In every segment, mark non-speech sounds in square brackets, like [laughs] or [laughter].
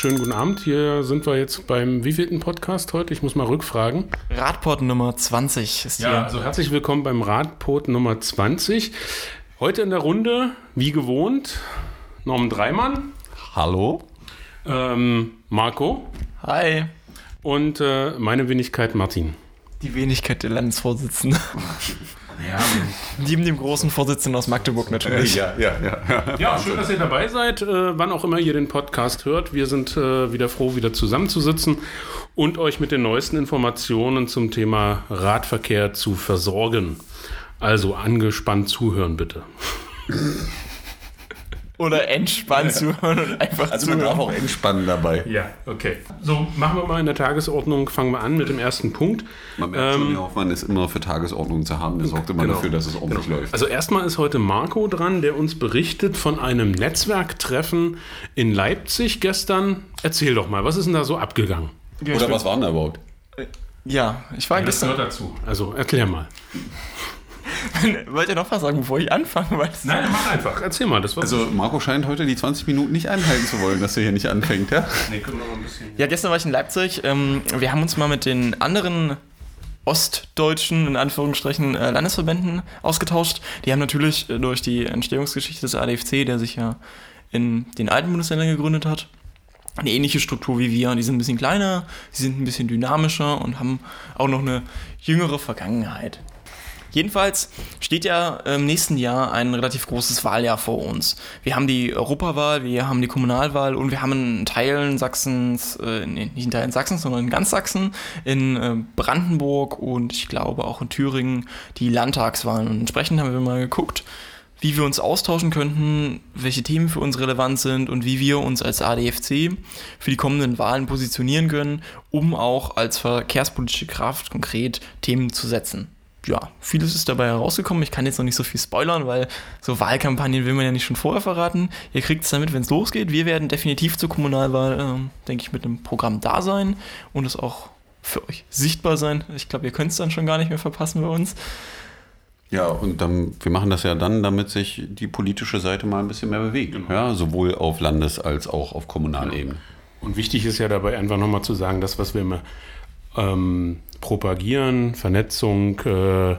schönen guten Abend. Hier sind wir jetzt beim wievielten Podcast heute? Ich muss mal rückfragen. Radport Nummer 20 ist hier. Ja, also herzlich willkommen beim Radport Nummer 20. Heute in der Runde, wie gewohnt, Norman Dreimann. Hallo. Ähm, Marco. Hi. Und äh, meine Wenigkeit Martin. Die Wenigkeit der Landesvorsitzenden. [laughs] Ja. Neben dem großen Vorsitzenden aus Magdeburg natürlich. Ja, ja, ja. Ja, schön, dass ihr dabei seid, äh, wann auch immer ihr den Podcast hört. Wir sind äh, wieder froh, wieder zusammenzusitzen und euch mit den neuesten Informationen zum Thema Radverkehr zu versorgen. Also angespannt zuhören, bitte. Oder entspannt zuhören und einfach Also man zuhören. darf auch entspannen dabei. Ja, okay. So, machen wir mal in der Tagesordnung, fangen wir an mit dem ersten Punkt. Man merkt schon, der Hoffmann ist immer für Tagesordnung zu haben. Der sorgt immer Genau. dafür, dass es ordentlich läuft. Also erstmal ist heute Marco dran, der uns berichtet von einem Netzwerktreffen in Leipzig gestern. Erzähl doch mal, was ist denn da so abgegangen? Ja, Oder was war denn da überhaupt? Ja, ich war gestern. dazu. Also erklär mal. [laughs] Wollt ihr noch was sagen, bevor ich anfange? Nein, mach einfach. Erzähl mal. Das war Also Marco scheint heute die 20 Minuten nicht einhalten zu wollen, dass er hier nicht anfängt, ja? nee, können wir mal ein bisschen. Ja, gestern war ich in Leipzig. Ähm, wir haben uns mal mit den anderen ostdeutschen, in Anführungsstrichen, äh, Landesverbänden ausgetauscht. Die haben natürlich äh, durch die Entstehungsgeschichte des ADFC, der sich ja in den alten Bundesländern gegründet hat, eine ähnliche Struktur wie wir. Die sind ein bisschen kleiner, die sind ein bisschen dynamischer und haben auch noch eine jüngere Vergangenheit. Jedenfalls steht ja im nächsten Jahr ein relativ großes Wahljahr vor uns. Wir haben die Europawahl, wir haben die Kommunalwahl und wir haben in Teilen Sachsens, äh, nee, nicht in Teilen Sachsens, sondern in ganz Sachsen, in äh, Brandenburg und ich glaube auch in Thüringen die Landtagswahlen. Und entsprechend haben wir mal geguckt, wie wir uns austauschen könnten, welche Themen für uns relevant sind und wie wir uns als ADFC für die kommenden Wahlen positionieren können, um auch als verkehrspolitische Kraft konkret Themen zu setzen. Ja, vieles ist dabei herausgekommen. Ich kann jetzt noch nicht so viel spoilern, weil so Wahlkampagnen will man ja nicht schon vorher verraten. Ihr kriegt es damit, wenn es losgeht. Wir werden definitiv zur Kommunalwahl, ähm, denke ich, mit einem Programm da sein und es auch für euch sichtbar sein. Ich glaube, ihr könnt es dann schon gar nicht mehr verpassen bei uns. Ja, und dann, wir machen das ja dann, damit sich die politische Seite mal ein bisschen mehr bewegt. Ja, sowohl auf Landes- als auch auf Kommunalebene. Und wichtig ist ja dabei einfach nochmal zu sagen, das, was wir immer ähm, propagieren, Vernetzung, äh,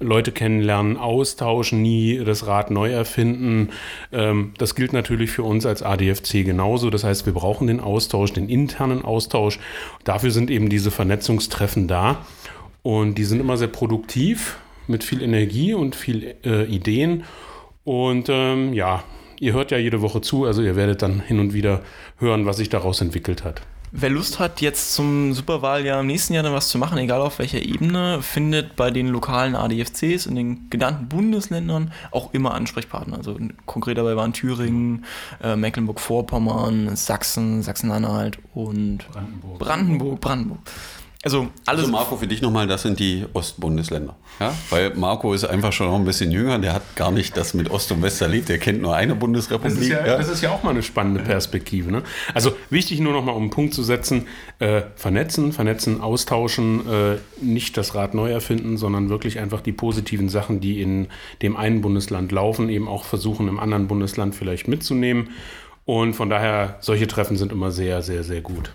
Leute kennenlernen, austauschen, nie das Rad neu erfinden. Ähm, das gilt natürlich für uns als ADFC genauso. Das heißt, wir brauchen den Austausch, den internen Austausch. Dafür sind eben diese Vernetzungstreffen da. Und die sind immer sehr produktiv, mit viel Energie und viel äh, Ideen. Und ähm, ja, ihr hört ja jede Woche zu, also ihr werdet dann hin und wieder hören, was sich daraus entwickelt hat. Wer Lust hat, jetzt zum Superwahljahr im nächsten Jahr dann was zu machen, egal auf welcher Ebene, findet bei den lokalen ADFCs in den genannten Bundesländern auch immer Ansprechpartner. Also konkret dabei waren Thüringen, äh, Mecklenburg-Vorpommern, Sachsen, Sachsen-Anhalt und Brandenburg. Brandenburg. Brandenburg. Also alles. Also Marco, für dich nochmal, das sind die Ostbundesländer. Ja? Weil Marco ist einfach schon noch ein bisschen jünger, der hat gar nicht das mit Ost und West erlebt, der kennt nur eine Das Bundesrepublik. ist, ja, ja. das ist ja auch mal eine spannende Perspektive. Ne? Also wichtig nur noch mal, um einen Punkt zu setzen, äh, vernetzen, vernetzen, austauschen, äh, nicht das Rad neu erfinden, sondern wirklich einfach die positiven Sachen, die in dem einen Bundesland laufen, eben auch versuchen, im anderen Bundesland vielleicht mitzunehmen. Und von daher, solche Treffen sind immer sehr, sehr, sehr gut.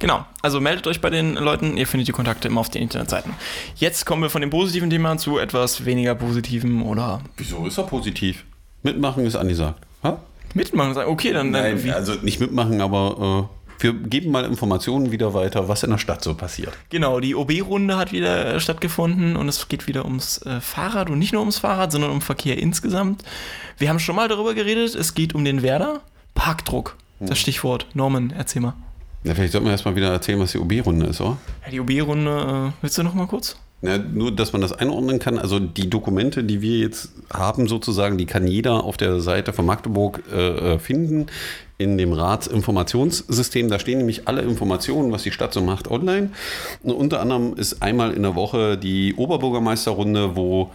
Genau, also meldet euch bei den Leuten, ihr findet die Kontakte immer auf den Internetseiten. Jetzt kommen wir von dem positiven Thema zu etwas weniger positiven oder Wieso ist er positiv? Mitmachen ist angesagt. Ha? mitmachen. Okay, dann, Nein, wie, also nicht mitmachen, aber äh, wir geben mal Informationen wieder weiter, was in der Stadt so passiert. Genau, die OB-Runde hat wieder äh, stattgefunden und es geht wieder ums äh, Fahrrad und nicht nur ums Fahrrad, sondern um Verkehr insgesamt. Wir haben schon mal darüber geredet, es geht um den Werder. Parkdruck, das Stichwort. Norman, erzähl mal. Ja, vielleicht sollten wir erstmal wieder erzählen, was die OB-Runde ist, oder? Ja, die OB-Runde, äh, willst du noch mal kurz? Ja, nur, dass man das einordnen kann. Also die Dokumente, die wir jetzt haben, sozusagen, die kann jeder auf der Seite von Magdeburg äh, äh, finden. In dem Ratsinformationssystem, da stehen nämlich alle Informationen, was die Stadt so macht, online. Und unter anderem ist einmal in der Woche die Oberbürgermeisterrunde, wo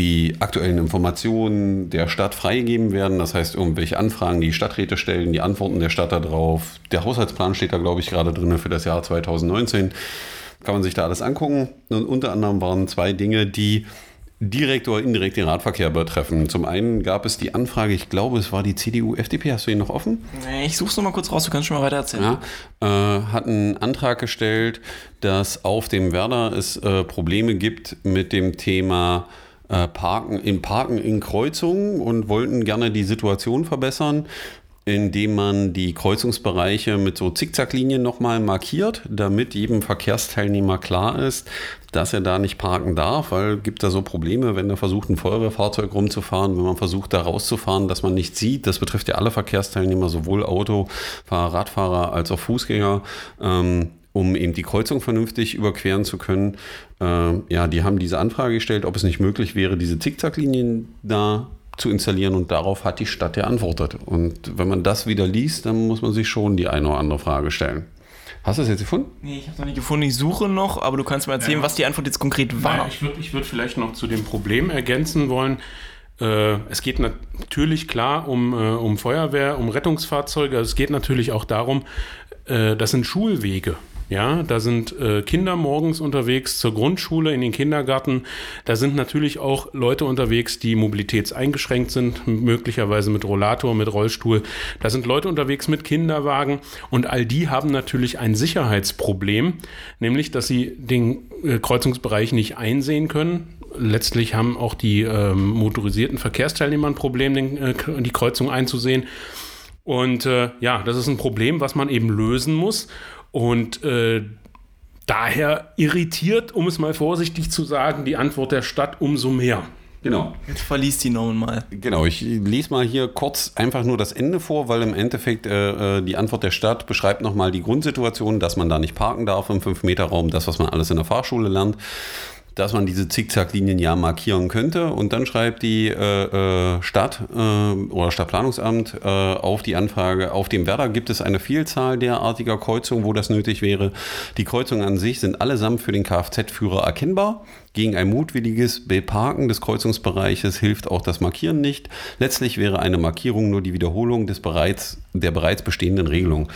die aktuellen Informationen der Stadt freigegeben werden. Das heißt, irgendwelche Anfragen, die Stadträte stellen, die Antworten der Stadt darauf. Der Haushaltsplan steht da, glaube ich, gerade drin für das Jahr 2019. Kann man sich da alles angucken. Und unter anderem waren zwei Dinge, die direkt oder indirekt den Radverkehr betreffen. Zum einen gab es die Anfrage, ich glaube, es war die CDU, FDP, hast du ihn noch offen? Nee, ich such's noch mal kurz raus, du kannst schon mal weiter erzählen. Ja, äh, hat einen Antrag gestellt, dass auf dem Werder es äh, Probleme gibt mit dem Thema äh, Parken, im Parken in Kreuzungen und wollten gerne die Situation verbessern indem man die Kreuzungsbereiche mit so Zickzacklinien nochmal markiert, damit jedem Verkehrsteilnehmer klar ist, dass er da nicht parken darf, weil gibt da so Probleme, wenn er versucht, ein Feuerwehrfahrzeug rumzufahren, wenn man versucht, da rauszufahren, dass man nicht sieht. Das betrifft ja alle Verkehrsteilnehmer, sowohl Autofahrer, Radfahrer als auch Fußgänger. Ähm, um eben die Kreuzung vernünftig überqueren zu können. Ähm, ja, die haben diese Anfrage gestellt, ob es nicht möglich wäre, diese Zickzacklinien da zu installieren und darauf hat die Stadt geantwortet. Und wenn man das wieder liest, dann muss man sich schon die eine oder andere Frage stellen. Hast du es jetzt gefunden? Nee, ich habe es noch nicht gefunden. Ich suche noch, aber du kannst mir erzählen, Ja. was die Antwort jetzt konkret war. Naja, ich würde ich würd vielleicht noch zu dem Problem ergänzen wollen. Äh, es geht natürlich klar um, äh, um Feuerwehr, um Rettungsfahrzeuge. Es geht natürlich auch darum, äh, das sind Schulwege. Ja, da sind äh, Kinder morgens unterwegs zur Grundschule, in den Kindergarten. Da sind natürlich auch Leute unterwegs, die mobilitätseingeschränkt sind, möglicherweise mit Rollator, mit Rollstuhl. Da sind Leute unterwegs mit Kinderwagen und all die haben natürlich ein Sicherheitsproblem, nämlich, dass sie den äh, Kreuzungsbereich nicht einsehen können. Letztlich haben auch die ähm, motorisierten Verkehrsteilnehmer ein Problem, den, äh, die Kreuzung einzusehen. Und äh, ja, das ist ein Problem, was man eben lösen muss. Und äh, daher irritiert, um es mal vorsichtig zu sagen, die Antwort der Stadt umso mehr. Genau. Jetzt verlies die Nomen mal. Genau, ich lese mal hier kurz einfach nur das Ende vor, weil im Endeffekt äh, äh, die Antwort der Stadt beschreibt nochmal die Grundsituation, dass man da nicht parken darf im 5-Meter-Raum, das, was man alles in der Fahrschule lernt, dass man diese Zickzacklinien ja markieren könnte. Und dann schreibt die äh, äh, Stadt äh, oder Stadtplanungsamt äh, auf die Anfrage, auf dem Werder gibt es eine Vielzahl derartiger Kreuzungen, wo das nötig wäre. Die Kreuzungen an sich sind allesamt für den Kfz-Führer erkennbar. Gegen ein mutwilliges Beparken des Kreuzungsbereiches hilft auch das Markieren nicht. Letztlich wäre eine Markierung nur die Wiederholung des bereits, der bereits bestehenden Regelung.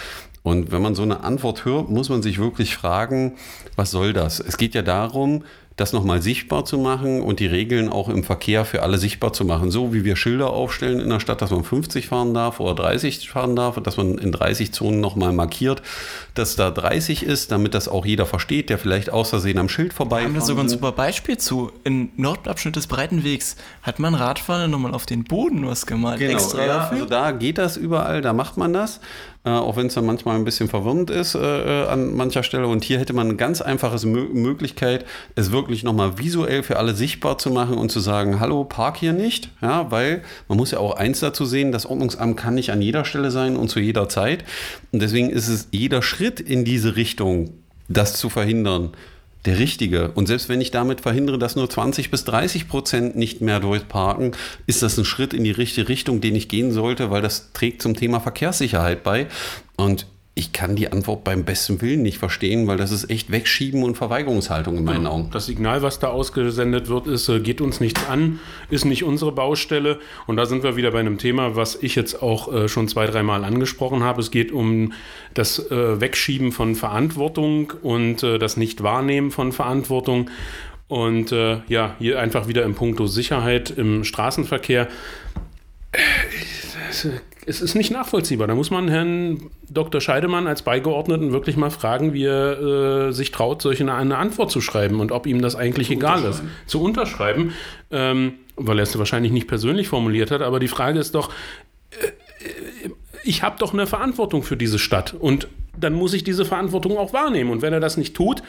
Und wenn man so eine Antwort hört, muss man sich wirklich fragen, was soll das? Es geht ja darum, das nochmal sichtbar zu machen und die Regeln auch im Verkehr für alle sichtbar zu machen. So wie wir Schilder aufstellen in der Stadt, dass man 50 fahren darf oder 30 fahren darf, dass man in 30 Zonen nochmal markiert, dass da 30 ist, damit das auch jeder versteht, der vielleicht aus Versehen am Schild vorbei Wir haben da sogar ein super Beispiel zu. Im Nordabschnitt des Breitenwegs hat man Radfahrer nochmal auf den Boden was gemalt. Genau, extra ja, dafür. also da geht das überall, da macht man das, äh, auch wenn es dann manchmal ein bisschen verwirrend ist äh, äh, an mancher Stelle. Und hier hätte man eine ganz einfache Mö Möglichkeit, es wirklich nochmal visuell für alle sichtbar zu machen und zu sagen, hallo, park hier nicht, ja, weil man muss ja auch eins dazu sehen, das Ordnungsamt kann nicht an jeder Stelle sein und zu jeder Zeit. Und deswegen ist es jeder Schritt in diese Richtung, das zu verhindern, der richtige. Und selbst wenn ich damit verhindere, dass nur 20 bis 30 Prozent nicht mehr durchparken, ist das ein Schritt in die richtige Richtung, den ich gehen sollte, weil das trägt zum Thema Verkehrssicherheit bei. Und ich kann die Antwort beim besten Willen nicht verstehen, weil das ist echt Wegschieben und Verweigerungshaltung in meinen Augen. Das Signal, was da ausgesendet wird, ist, äh, geht uns nichts an, ist nicht unsere Baustelle. Und da sind wir wieder bei einem Thema, was ich jetzt auch äh, schon zwei, dreimal angesprochen habe. Es geht um das äh, Wegschieben von Verantwortung und das Nicht-Wahrnehmen von Verantwortung. Und ja, hier einfach wieder im Punkto Sicherheit im Straßenverkehr. Es- ist nicht nachvollziehbar. Da muss man Herrn Dr. Scheidemann als Beigeordneten wirklich mal fragen, wie er äh, sich traut, solche eine, eine Antwort zu schreiben und ob ihm das eigentlich egal ist. Zu unterschreiben, ähm, weil er es wahrscheinlich nicht persönlich formuliert hat. Aber die Frage ist doch, äh, äh, ich habe doch eine Verantwortung für diese Stadt und dann muss ich diese Verantwortung auch wahrnehmen. Und wenn er das nicht tut,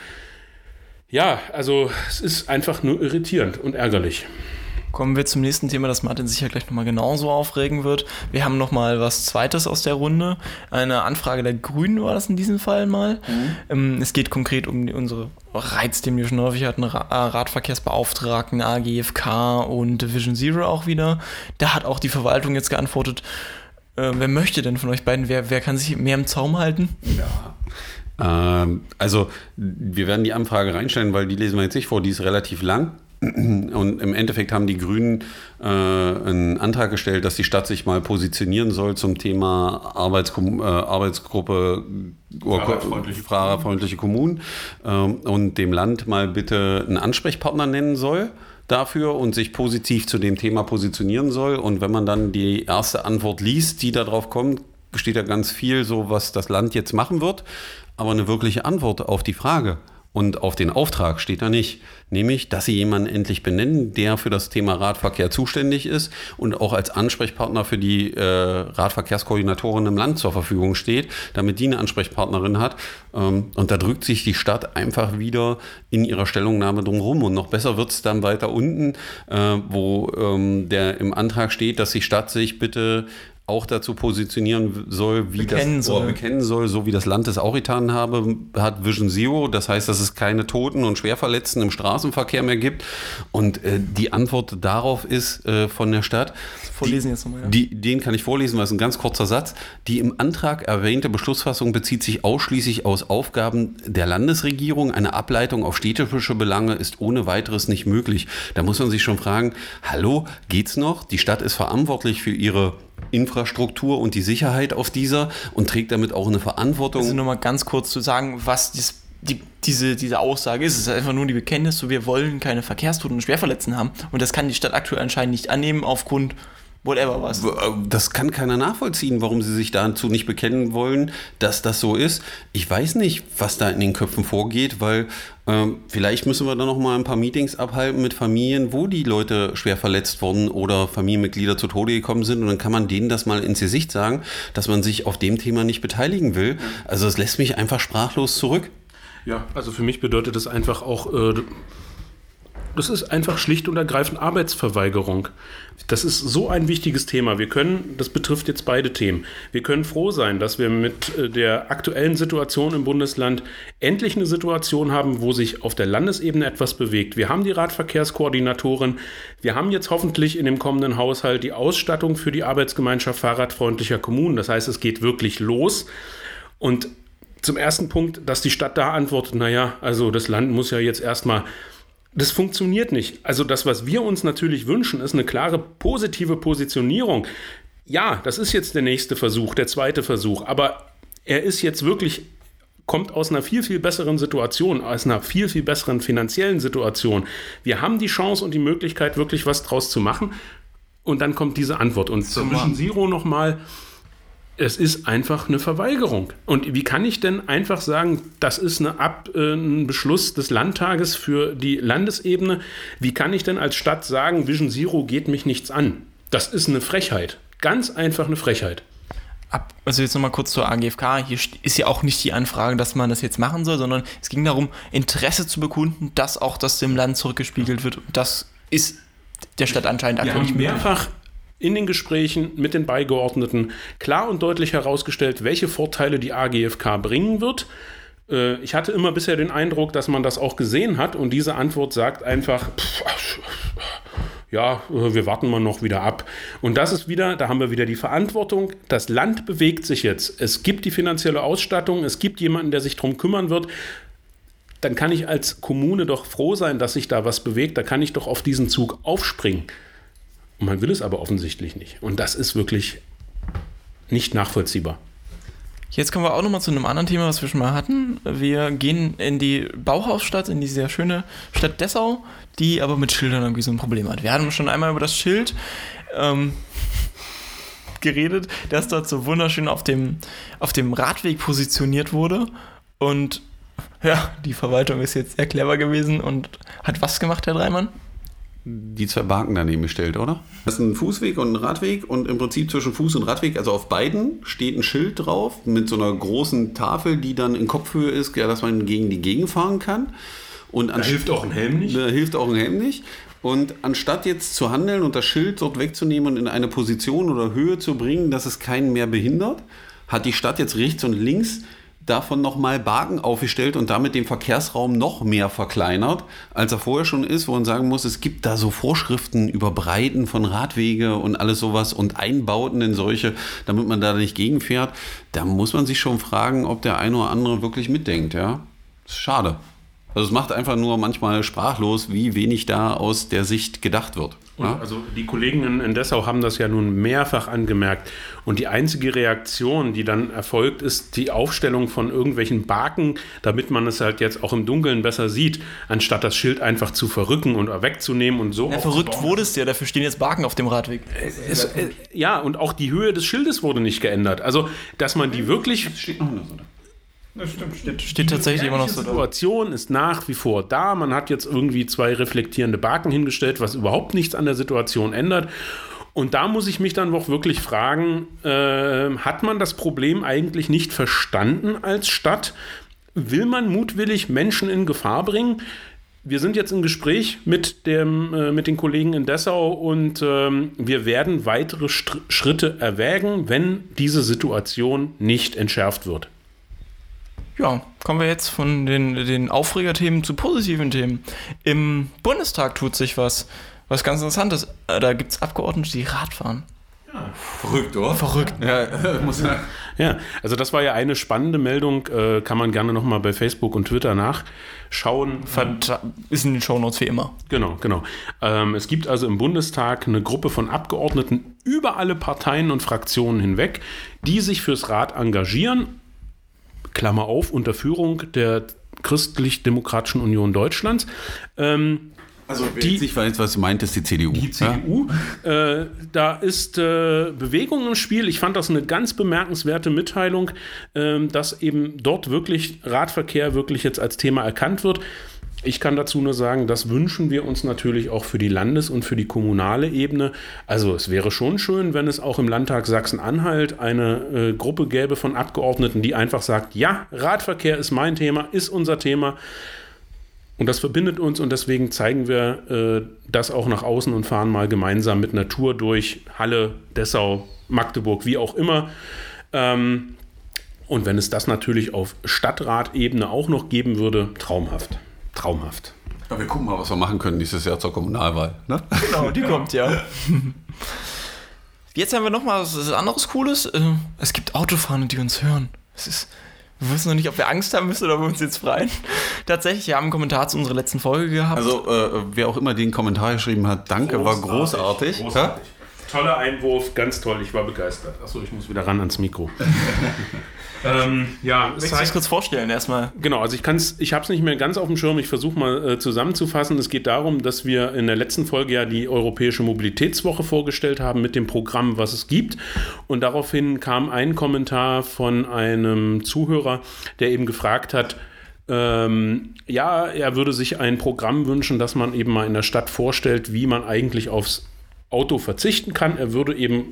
ja, also es ist einfach nur irritierend und ärgerlich. Kommen wir zum nächsten Thema, das Martin sicher gleich nochmal genauso aufregen wird. Wir haben nochmal was Zweites aus der Runde. Eine Anfrage der Grünen war das in diesem Fall mal. Ähm, es geht konkret um unsere Reiz, den wir schon häufig hatten, äh, Radverkehrsbeauftragten, AGFK und Division Zero auch wieder. Da hat auch die Verwaltung jetzt geantwortet, äh, wer möchte denn von euch beiden, wer, wer kann sich mehr im Zaum halten? Ähm, also, wir werden die Anfrage reinstellen, weil die lesen wir jetzt nicht vor, die ist relativ lang. Und im Endeffekt haben die Grünen äh, einen Antrag gestellt, dass die Stadt sich mal positionieren soll zum Thema Arbeitskom äh, Arbeitsgruppe oder Fahrradfreundliche fahrradfreundliche Kommunen ähm, und dem Land mal bitte einen Ansprechpartner nennen soll dafür und sich positiv zu dem Thema positionieren soll. Und wenn man dann die erste Antwort liest, die darauf kommt, steht da ganz viel so, was das Land jetzt machen wird. Aber eine wirkliche Antwort auf die Frage, und auf den Auftrag steht da nicht, nämlich, dass sie jemanden endlich benennen, der für das Thema Radverkehr zuständig ist und auch als Ansprechpartner für die äh, Radverkehrskoordinatorin im Land zur Verfügung steht, damit die eine Ansprechpartnerin hat. Ähm, und da drückt sich die Stadt einfach wieder in ihrer Stellungnahme drumherum. Und noch besser wird es dann weiter unten, äh, wo ähm, der im Antrag steht, dass die Stadt sich bitte auch dazu positionieren soll, wie bekennen das soll. bekennen soll, so wie das Land es auch getan habe, hat Vision Zero. Das heißt, dass es keine Toten und Schwerverletzten im Straßenverkehr mehr gibt. Und äh, die Antwort darauf ist äh, von der Stadt. Vorlesen die, jetzt nochmal, ja. Die, den kann ich vorlesen, weil es ein ganz kurzer Satz. Die im Antrag erwähnte Beschlussfassung bezieht sich ausschließlich aus Aufgaben der Landesregierung. Eine Ableitung auf städtische Belange ist ohne weiteres nicht möglich. Da muss man sich schon fragen, hallo, geht's noch? Die Stadt ist verantwortlich für ihre Infrastruktur und die Sicherheit auf dieser und trägt damit auch eine Verantwortung. Also nochmal ganz kurz zu sagen, was dies, die, diese, diese Aussage ist. Es ist einfach nur die Bekenntnis, so wir wollen keine Verkehrstoten und Schwerverletzten haben. Und das kann die Stadt aktuell anscheinend nicht annehmen aufgrund whatever was. Das kann keiner nachvollziehen, warum sie sich dazu nicht bekennen wollen, dass das so ist. Ich weiß nicht, was da in den Köpfen vorgeht, weil ähm, vielleicht müssen wir da noch mal ein paar Meetings abhalten mit Familien, wo die Leute schwer verletzt wurden oder Familienmitglieder zu Tode gekommen sind und dann kann man denen das mal ins Gesicht sagen, dass man sich auf dem Thema nicht beteiligen will. Also es lässt mich einfach sprachlos zurück. Ja, also für mich bedeutet das einfach auch, äh, das ist einfach schlicht und ergreifend Arbeitsverweigerung. Das ist so ein wichtiges Thema. Wir können, das betrifft jetzt beide Themen, wir können froh sein, dass wir mit äh, der aktuellen Situation im Bundesland endlich eine Situation haben, wo sich auf der Landesebene etwas bewegt. Wir haben die Radverkehrskoordinatorin, wir haben jetzt hoffentlich in dem kommenden Haushalt die Ausstattung für die Arbeitsgemeinschaft fahrradfreundlicher Kommunen. Das heißt, es geht wirklich los. Und zum ersten Punkt, dass die Stadt da antwortet, naja, also das Land muss ja jetzt erstmal das funktioniert nicht. Also das, was wir uns natürlich wünschen, ist eine klare positive Positionierung. Ja, das ist jetzt der nächste Versuch, der zweite Versuch, aber er ist jetzt wirklich kommt aus einer viel, viel besseren Situation, aus einer viel, viel besseren finanziellen Situation. Wir haben die Chance und die Möglichkeit, wirklich was draus zu machen. Und dann kommt diese Antwort. Und zum Vision Zero nochmal, es ist einfach eine Verweigerung. Und wie kann ich denn einfach sagen, das ist eine Ab, äh, ein Beschluss des Landtages für die Landesebene? Wie kann ich denn als Stadt sagen, Vision Zero geht mich nichts an? Das ist eine Frechheit. Ganz einfach eine Frechheit. Ab, also jetzt nochmal kurz zur AGFK. Hier ist ja auch nicht die Anfrage, dass man das jetzt machen soll, sondern es ging darum, Interesse zu bekunden, dass auch das dem Land zurückgespiegelt wird. Und das ist der Stadt anscheinend aktuell nicht mehrfach in den Gesprächen mit den Beigeordneten klar und deutlich herausgestellt, welche Vorteile die AGFK bringen wird. Äh, ich hatte immer bisher den Eindruck, dass man das auch gesehen hat und diese Antwort sagt einfach, pff, ja, wir warten mal noch wieder ab. Und das ist wieder, da haben wir wieder die Verantwortung. Das Land bewegt sich jetzt. Es gibt die finanzielle Ausstattung, es gibt jemanden, der sich darum kümmern wird. Dann kann ich als Kommune doch froh sein, dass sich da was bewegt. Da kann ich doch auf diesen Zug aufspringen. Und man will es aber offensichtlich nicht. Und das ist wirklich nicht nachvollziehbar. Jetzt kommen wir auch nochmal zu einem anderen Thema, was wir schon mal hatten. Wir gehen in die Bauhausstadt, in die sehr schöne Stadt Dessau, die aber mit Schildern irgendwie so ein Problem hat. Wir hatten schon einmal über das Schild ähm, [laughs] geredet, das dort so wunderschön auf dem, auf dem Radweg positioniert wurde. Und ja, die Verwaltung ist jetzt sehr clever gewesen und hat was gemacht, Herr Dreimann? Die zwei Barken daneben gestellt, oder? Das ist ein Fußweg und ein Radweg und im Prinzip zwischen Fuß und Radweg, also auf beiden, steht ein Schild drauf mit so einer großen Tafel, die dann in Kopfhöhe ist, ja, dass man gegen die Gegend fahren kann. Und da hilft auch ein Helm nicht. Da hilft auch ein Helm nicht. Und anstatt jetzt zu handeln und das Schild dort wegzunehmen und in eine Position oder Höhe zu bringen, dass es keinen mehr behindert, hat die Stadt jetzt rechts und links davon nochmal Baken aufgestellt und damit den Verkehrsraum noch mehr verkleinert, als er vorher schon ist, wo man sagen muss, es gibt da so Vorschriften über Breiten von Radwege und alles sowas und Einbauten in solche, damit man da nicht gegenfährt. Da muss man sich schon fragen, ob der eine oder andere wirklich mitdenkt, ja. Ist schade. Also es macht einfach nur manchmal sprachlos, wie wenig da aus der Sicht gedacht wird. Ja? also die Kollegen in, in Dessau haben das ja nun mehrfach angemerkt. Und die einzige Reaktion, die dann erfolgt, ist die Aufstellung von irgendwelchen Baken, damit man es halt jetzt auch im Dunkeln besser sieht, anstatt das Schild einfach zu verrücken und wegzunehmen und so. Ja, verrückt wurde es ja, dafür stehen jetzt Baken auf dem Radweg. Es, äh, ja, und auch die Höhe des Schildes wurde nicht geändert. Also, dass man die wirklich Steht noch anders, oder? Das stimmt, steht, steht tatsächlich immer noch so Die da. Situation ist nach wie vor da. Man hat jetzt irgendwie zwei reflektierende Baken hingestellt, was überhaupt nichts an der Situation ändert. Und da muss ich mich dann auch wirklich fragen, äh, hat man das Problem eigentlich nicht verstanden als Stadt? Will man mutwillig Menschen in Gefahr bringen? Wir sind jetzt im Gespräch mit, dem, äh, mit den Kollegen in Dessau und ähm, wir werden weitere Str Schritte erwägen, wenn diese Situation nicht entschärft wird. Ja, kommen wir jetzt von den, den Aufregerthemen zu positiven Themen. Im Bundestag tut sich was, was ganz Interessantes. Äh, Da gibt es Abgeordnete, die Rad fahren. Verrückt, oder? Verrückt. Ja, [laughs] muss ja. Ja, also das war ja eine spannende Meldung, äh, kann man gerne nochmal bei Facebook und Twitter nachschauen. Verd- Ist in den Shownotes wie immer. Genau, genau. Ähm, es gibt also im Bundestag eine Gruppe von Abgeordneten über alle Parteien und Fraktionen hinweg, die sich fürs Rad engagieren. Klammer auf, unter Führung der Christlich-Demokratischen Union Deutschlands. Ähm, Also, Die- ich weiß, was du meintest, die CDU. die CDU. Äh, da ist äh, Bewegung im Spiel. Ich fand das eine ganz bemerkenswerte Mitteilung, ähm, dass eben dort wirklich Radverkehr wirklich jetzt als Thema erkannt wird. Ich kann dazu nur sagen, das wünschen wir uns natürlich auch für die Landes- und für die kommunale Ebene. Also es wäre schon schön, wenn es auch im Landtag Sachsen-Anhalt eine äh, Gruppe gäbe von Abgeordneten, die einfach sagt, ja, Radverkehr ist mein Thema, ist unser Thema. Und das verbindet uns und deswegen zeigen wir äh, das auch nach außen und fahren mal gemeinsam mit Natur durch Halle, Dessau, Magdeburg, wie auch immer. Ähm, und wenn es das natürlich auf Stadtratebene auch noch geben würde, traumhaft. Traumhaft. Ja, wir gucken mal, was wir machen können dieses Jahr zur Kommunalwahl. Ne? Genau, die kommt ja. Jetzt haben wir noch mal was anderes Cooles. Äh, Es gibt Autofahrer, die uns hören. Es ist, wir wissen noch nicht, ob wir Angst haben müssen oder ob wir uns jetzt freuen. Tatsächlich, wir haben einen Kommentar zu unserer letzten Folge gehabt. Also, äh, wer auch immer den Kommentar geschrieben hat, danke, war großartig. großartig. Toller Einwurf, ganz toll, ich war begeistert. Achso, ich muss wieder ran ans Mikro. [laughs] ähm, ja, es Möchtest du zeigt, dich kurz vorstellen erstmal? Genau, also ich kann's, ich habe es nicht mehr ganz auf dem Schirm. Ich versuche mal äh, zusammenzufassen. Es geht darum, dass wir in der letzten Folge ja die Europäische Mobilitätswoche vorgestellt haben mit dem Programm, was es gibt. Und daraufhin kam ein Kommentar von einem Zuhörer, der eben gefragt hat, ähm, ja, er würde sich ein Programm wünschen, das man eben mal in der Stadt vorstellt, wie man eigentlich aufs Auto verzichten kann. Er würde eben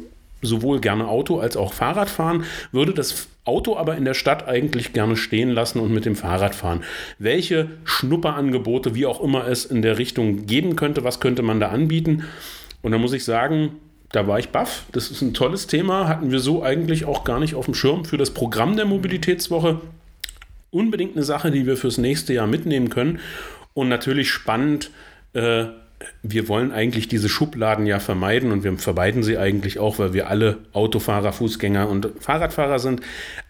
sowohl gerne Auto als auch Fahrrad fahren, würde das Auto aber in der Stadt eigentlich gerne stehen lassen und mit dem Fahrrad fahren. Welche Schnupperangebote, wie auch immer es in der Richtung geben könnte, was könnte man da anbieten? Und da muss ich sagen, da war ich baff. Das ist ein tolles Thema, hatten wir so eigentlich auch gar nicht auf dem Schirm für das Programm der Mobilitätswoche unbedingt eine Sache, die wir fürs nächste Jahr mitnehmen können. Und natürlich spannend, äh, wir wollen eigentlich diese Schubladen ja vermeiden und wir vermeiden sie eigentlich auch, weil wir alle Autofahrer, Fußgänger und Fahrradfahrer sind.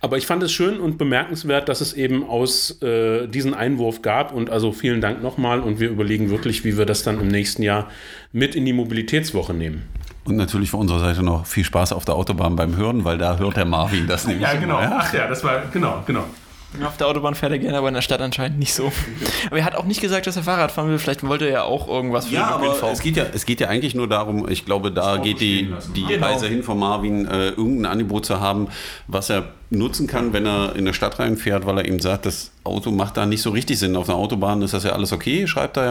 Aber ich fand es schön und bemerkenswert, dass es eben aus äh, diesen Einwurf gab und also vielen Dank nochmal und wir überlegen wirklich, wie wir das dann im nächsten Jahr mit in die Mobilitätswoche nehmen. Und natürlich von unserer Seite noch viel Spaß auf der Autobahn beim Hören, weil da hört der Marvin das nämlich. immer, ja? Ach ja, das war, genau, genau. Auf der Autobahn fährt er gerne, aber in der Stadt anscheinend nicht so. Aber er hat auch nicht gesagt, dass er Fahrrad fahren will. Vielleicht wollte er ja auch irgendwas für Ja, den aber es geht ja, es geht ja eigentlich nur darum, ich glaube, da geht die, die? Genau. Reise hin von Marvin, äh, irgendein Angebot zu haben, was er nutzen kann, wenn er in der Stadt reinfährt, weil er eben sagt, das Auto macht da nicht so richtig Sinn. Auf einer Autobahn ist das ja alles okay, schreibt er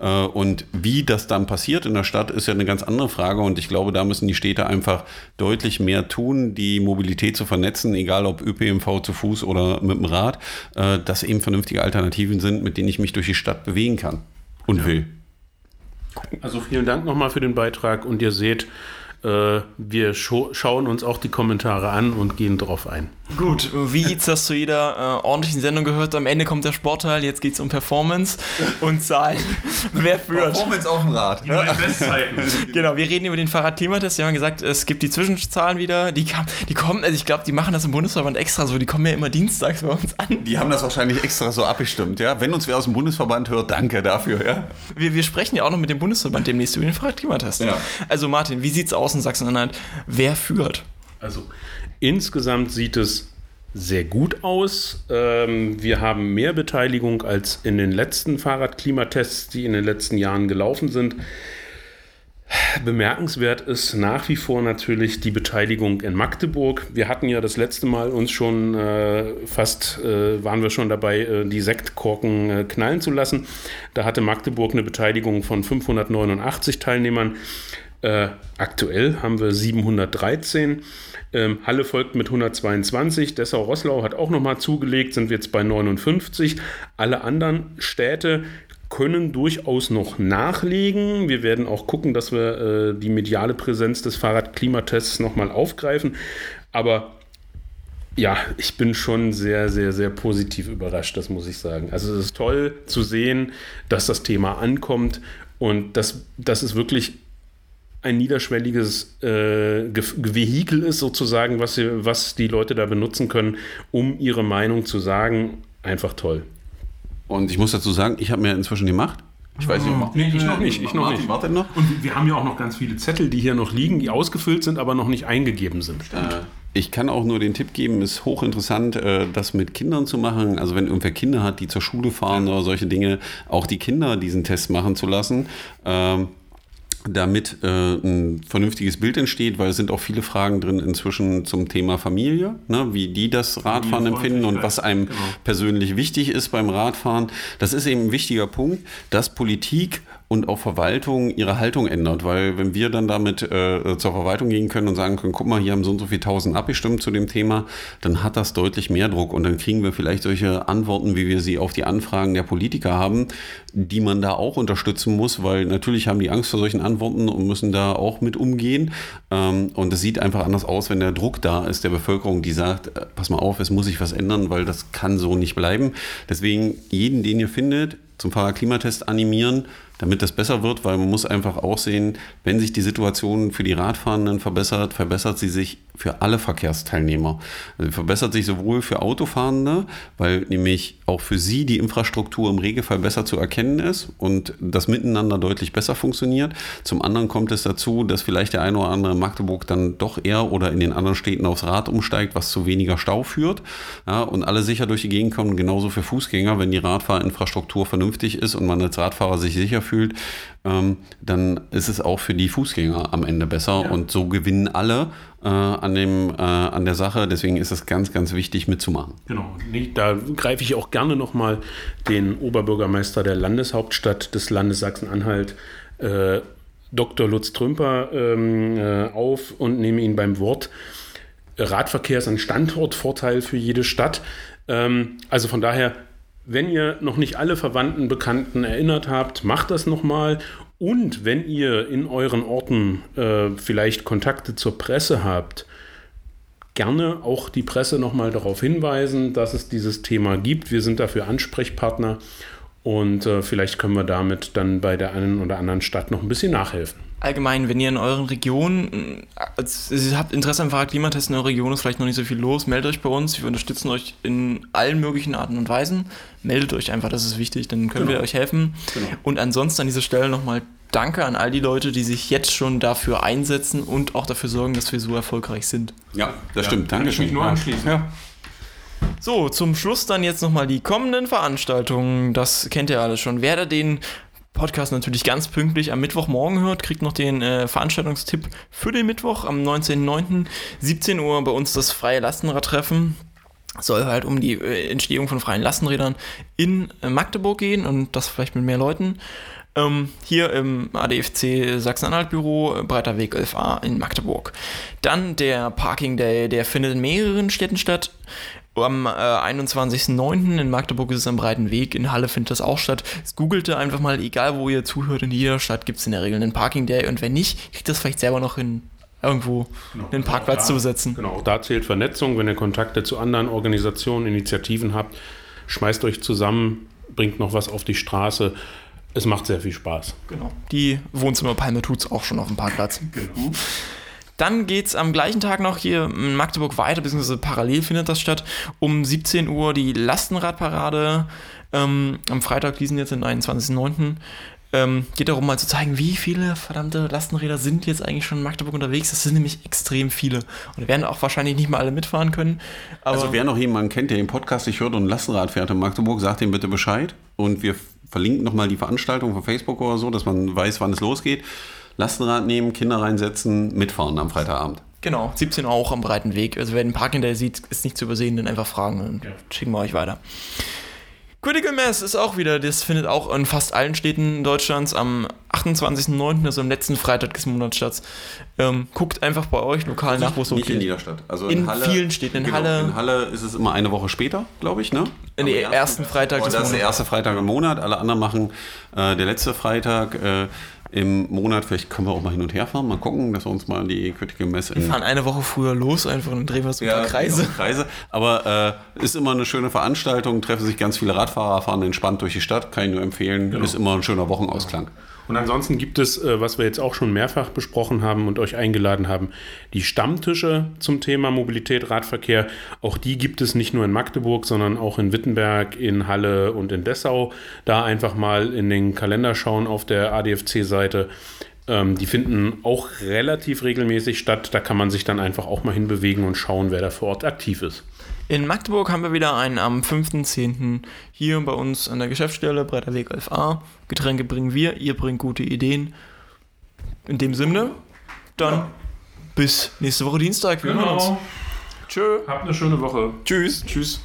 ja. Äh, und wie das dann passiert in der Stadt, ist ja eine ganz andere Frage. Und ich glaube, da müssen die Städte einfach deutlich mehr tun, die Mobilität zu vernetzen, egal ob ÖPNV zu Fuß oder mit dem Rad, äh, dass eben vernünftige Alternativen sind, mit denen ich mich durch die Stadt bewegen kann und will. Also vielen Dank nochmal für den Beitrag und ihr seht, Äh, wir schauen uns auch die Kommentare an und gehen drauf ein. Gut, wie es das zu jeder äh, ordentlichen Sendung gehört, am Ende kommt der Sportteil, jetzt geht es um Performance und Zahlen. [laughs] Wer führt? Performance auf dem Rad. Ja. [laughs] genau, wir reden über den Fahrradklimatest. Wir haben gesagt, es gibt die Zwischenzahlen wieder. Die, kam, die kommen, also ich glaube, die machen das im Bundesverband extra so. Die kommen ja immer dienstags bei uns an. Die haben das wahrscheinlich extra so abgestimmt, ja. Wenn uns wer aus dem Bundesverband hört, danke dafür, ja. Wir, wir sprechen ja auch noch mit dem Bundesverband demnächst über den Fahrradklimatest. Ja. Also Martin, wie sieht es aus in Sachsen-Anhalt? Wer führt? Also insgesamt sieht es sehr gut aus. Ähm, wir haben mehr Beteiligung als in den letzten Fahrradklimatests, die in den letzten Jahren gelaufen sind. Bemerkenswert ist nach wie vor natürlich die Beteiligung in Magdeburg. Wir hatten ja das letzte Mal uns schon äh, fast, äh, waren wir schon dabei, äh, die Sektkorken äh, knallen zu lassen. Da hatte Magdeburg eine Beteiligung von 589 Teilnehmern. Äh, aktuell haben wir 713. Ähm, Halle folgt mit 122. Dessau-Rosslau hat auch nochmal zugelegt, sind wir jetzt bei 59. Alle anderen Städte können durchaus noch nachlegen. Wir werden auch gucken, dass wir äh, die mediale Präsenz des Fahrradklimatests nochmal aufgreifen. Aber ja, ich bin schon sehr, sehr, sehr positiv überrascht, das muss ich sagen. Also es ist toll zu sehen, dass das Thema ankommt und dass, dass es wirklich ein niederschwelliges äh, Vehikel ist, sozusagen, was, sie, was die Leute da benutzen können, um ihre Meinung zu sagen. Einfach toll. Und ich muss dazu sagen, ich habe mir inzwischen gemacht. Ich weiß nicht, oh, nee, ich noch nicht. Ich noch nicht. Warte noch. Und wir haben ja auch noch ganz viele Zettel, die hier noch liegen, die ausgefüllt sind, aber noch nicht eingegeben sind. Äh, ich kann auch nur den Tipp geben, ist hochinteressant, äh, das mit Kindern zu machen. Also wenn irgendwer Kinder hat, die zur Schule fahren oder solche Dinge, auch die Kinder diesen Test machen zu lassen. Ähm, damit äh, ein vernünftiges Bild entsteht, weil es sind auch viele Fragen drin inzwischen zum Thema Familie, ne, wie die das Radfahren empfinden und was einem genau. persönlich wichtig ist beim Radfahren. Das ist eben ein wichtiger Punkt, dass Politik und auch Verwaltung ihre Haltung ändert, weil wenn wir dann damit äh, zur Verwaltung gehen können und sagen können, guck mal, hier haben so und so viele tausend abgestimmt zu dem Thema, dann hat das deutlich mehr Druck und dann kriegen wir vielleicht solche Antworten, wie wir sie auf die Anfragen der Politiker haben, die man da auch unterstützen muss, weil natürlich haben die Angst vor solchen Antworten und müssen da auch mit umgehen. Ähm, und es sieht einfach anders aus, wenn der Druck da ist der Bevölkerung, die sagt, äh, pass mal auf, es muss sich was ändern, weil das kann so nicht bleiben. Deswegen jeden, den ihr findet, zum Fahrradklimatest animieren, damit das besser wird, weil man muss einfach auch sehen, wenn sich die Situation für die Radfahrenden verbessert, verbessert sie sich für alle Verkehrsteilnehmer. Also verbessert sich sowohl für Autofahrende, weil nämlich auch für sie die Infrastruktur im Regelfall besser zu erkennen ist und das Miteinander deutlich besser funktioniert. Zum anderen kommt es dazu, dass vielleicht der eine oder andere in Magdeburg dann doch eher oder in den anderen Städten aufs Rad umsteigt, was zu weniger Stau führt. Ja, und alle sicher durch die Gegend kommen, genauso für Fußgänger, wenn die Radfahrinfrastruktur vernünftig ist und man als Radfahrer sich sicher fühlt, ähm, dann ist es auch für die Fußgänger am Ende besser ja. und so gewinnen alle äh, an, dem, äh, an der Sache. Deswegen ist es ganz, ganz wichtig mitzumachen. Genau. Da greife ich auch gerne nochmal den Oberbürgermeister der Landeshauptstadt des Landes Sachsen-Anhalt, äh, Dr. Lutz Trümper, ähm, äh, auf und nehme ihn beim Wort. Radverkehr ist ein Standortvorteil für jede Stadt. Ähm, also von daher wenn ihr noch nicht alle Verwandten, Bekannten erinnert habt, macht das nochmal. Und wenn ihr in euren Orten äh, vielleicht Kontakte zur Presse habt, gerne auch die Presse nochmal darauf hinweisen, dass es dieses Thema gibt. Wir sind dafür Ansprechpartner und äh, vielleicht können wir damit dann bei der einen oder anderen Stadt noch ein bisschen nachhelfen allgemein, wenn ihr in euren Regionen, also ihr habt Interesse am Fahrradklimatest in eurer Region, ist vielleicht noch nicht so viel los, meldet euch bei uns. Wir unterstützen euch in allen möglichen Arten und Weisen. Meldet euch einfach, das ist wichtig, dann können genau. wir euch helfen. Genau. Und ansonsten an dieser Stelle nochmal Danke an all die Leute, die sich jetzt schon dafür einsetzen und auch dafür sorgen, dass wir so erfolgreich sind. Ja, das ja, stimmt. Danke. Ich mich nur anschließen. Ja. So, zum Schluss dann jetzt nochmal die kommenden Veranstaltungen. Das kennt ihr alles schon. Wer da den Podcast natürlich ganz pünktlich am Mittwochmorgen hört, kriegt noch den äh, Veranstaltungstipp für den Mittwoch am 19.09. 17 Uhr bei uns das freie Lastenradtreffen. Soll halt um die äh, Entstehung von freien Lastenrädern in äh, Magdeburg gehen und das vielleicht mit mehr Leuten. Ähm, hier im ADFC Sachsen-Anhalt-Büro, äh, Breiter Weg 11a in Magdeburg. Dann der Parking Day, der findet in mehreren Städten statt. Am äh, 21.09. in Magdeburg ist es am Breiten Weg, in Halle findet das auch statt. Es googelte einfach mal, egal wo ihr zuhört, in jeder Stadt gibt es in der Regel einen Parking Day und wenn nicht, kriegt das vielleicht selber noch hin, irgendwo einen Parkplatz zu besetzen. Genau, da zählt Vernetzung. Wenn ihr Kontakte zu anderen Organisationen, Initiativen habt, schmeißt euch zusammen, bringt noch was auf die Straße. Es macht sehr viel Spaß. Genau. Die Wohnzimmerpalme tut es auch schon auf dem Parkplatz. [laughs] Genau. Dann geht es am gleichen Tag noch hier in Magdeburg weiter, beziehungsweise parallel findet das statt. Um 17 Uhr die Lastenradparade. Ähm, am Freitag, diesen jetzt, den 21.09. Ähm, geht darum, mal zu zeigen, wie viele verdammte Lastenräder sind jetzt eigentlich schon in Magdeburg unterwegs. Das sind nämlich extrem viele. Und werden auch wahrscheinlich nicht mal alle mitfahren können. Also wer noch jemanden kennt, der den Podcast nicht hört und ein Lastenrad fährt in Magdeburg, sagt ihm bitte Bescheid. Und wir verlinken nochmal die Veranstaltung von Facebook oder so, dass man weiß, wann es losgeht. Lastenrad nehmen, Kinder reinsetzen, mitfahren am Freitagabend. Genau, 17 Uhr auch am breiten Weg. Also wer den Park hinterher sieht, ist nicht zu übersehen, dann einfach fragen und Ja. schicken wir euch weiter. Critical Mass ist auch wieder, das findet auch in fast allen Städten Deutschlands am 28.09., also am letzten Freitag des Monats statt. Ähm, guckt einfach bei euch lokal nach, wo es so Nicht in geht. jeder Stadt. Also In vielen Städten. In genau, Halle- In Halle ist es immer eine Woche später, glaube ich, ne? Nee, Am ersten Freitag Oh, des das ist der Monats. erste Freitag im Monat. Alle anderen machen äh, der letzte Freitag äh, im Monat. Vielleicht können wir auch mal hin und her fahren. Mal gucken, dass wir uns mal die Critical Mass in Wir fahren eine Woche früher los, einfach und drehen wir so ein paar Kreise. Kreise. Aber äh, ist immer eine schöne Veranstaltung, treffen sich ganz viele Radfahrer, fahren entspannt durch die Stadt, kann ich nur empfehlen. Genau. Ist immer ein schöner Wochenausklang. Und ansonsten gibt es, äh, was wir jetzt auch schon mehrfach besprochen haben und euch eingeladen haben, die Stammtische zum Thema Mobilität, Radverkehr. Auch die gibt es nicht nur in Magdeburg, sondern auch in Wittenberg, in Halle und in Dessau. Da einfach mal in den Kalender schauen auf der ADFC-Seite. Ähm, die finden auch relativ regelmäßig statt. Da kann man sich dann einfach auch mal hinbewegen und schauen, wer da vor Ort aktiv ist. In Magdeburg haben wir wieder einen am 5.10. hier bei uns an der Geschäftsstelle, Breiter Weg 11a. Getränke bringen wir, ihr bringt gute Ideen. In dem Sinne, dann bis nächste Woche Dienstag. Wir hören uns. Tschö. Habt eine schöne Woche. Tschüss. Tschüss.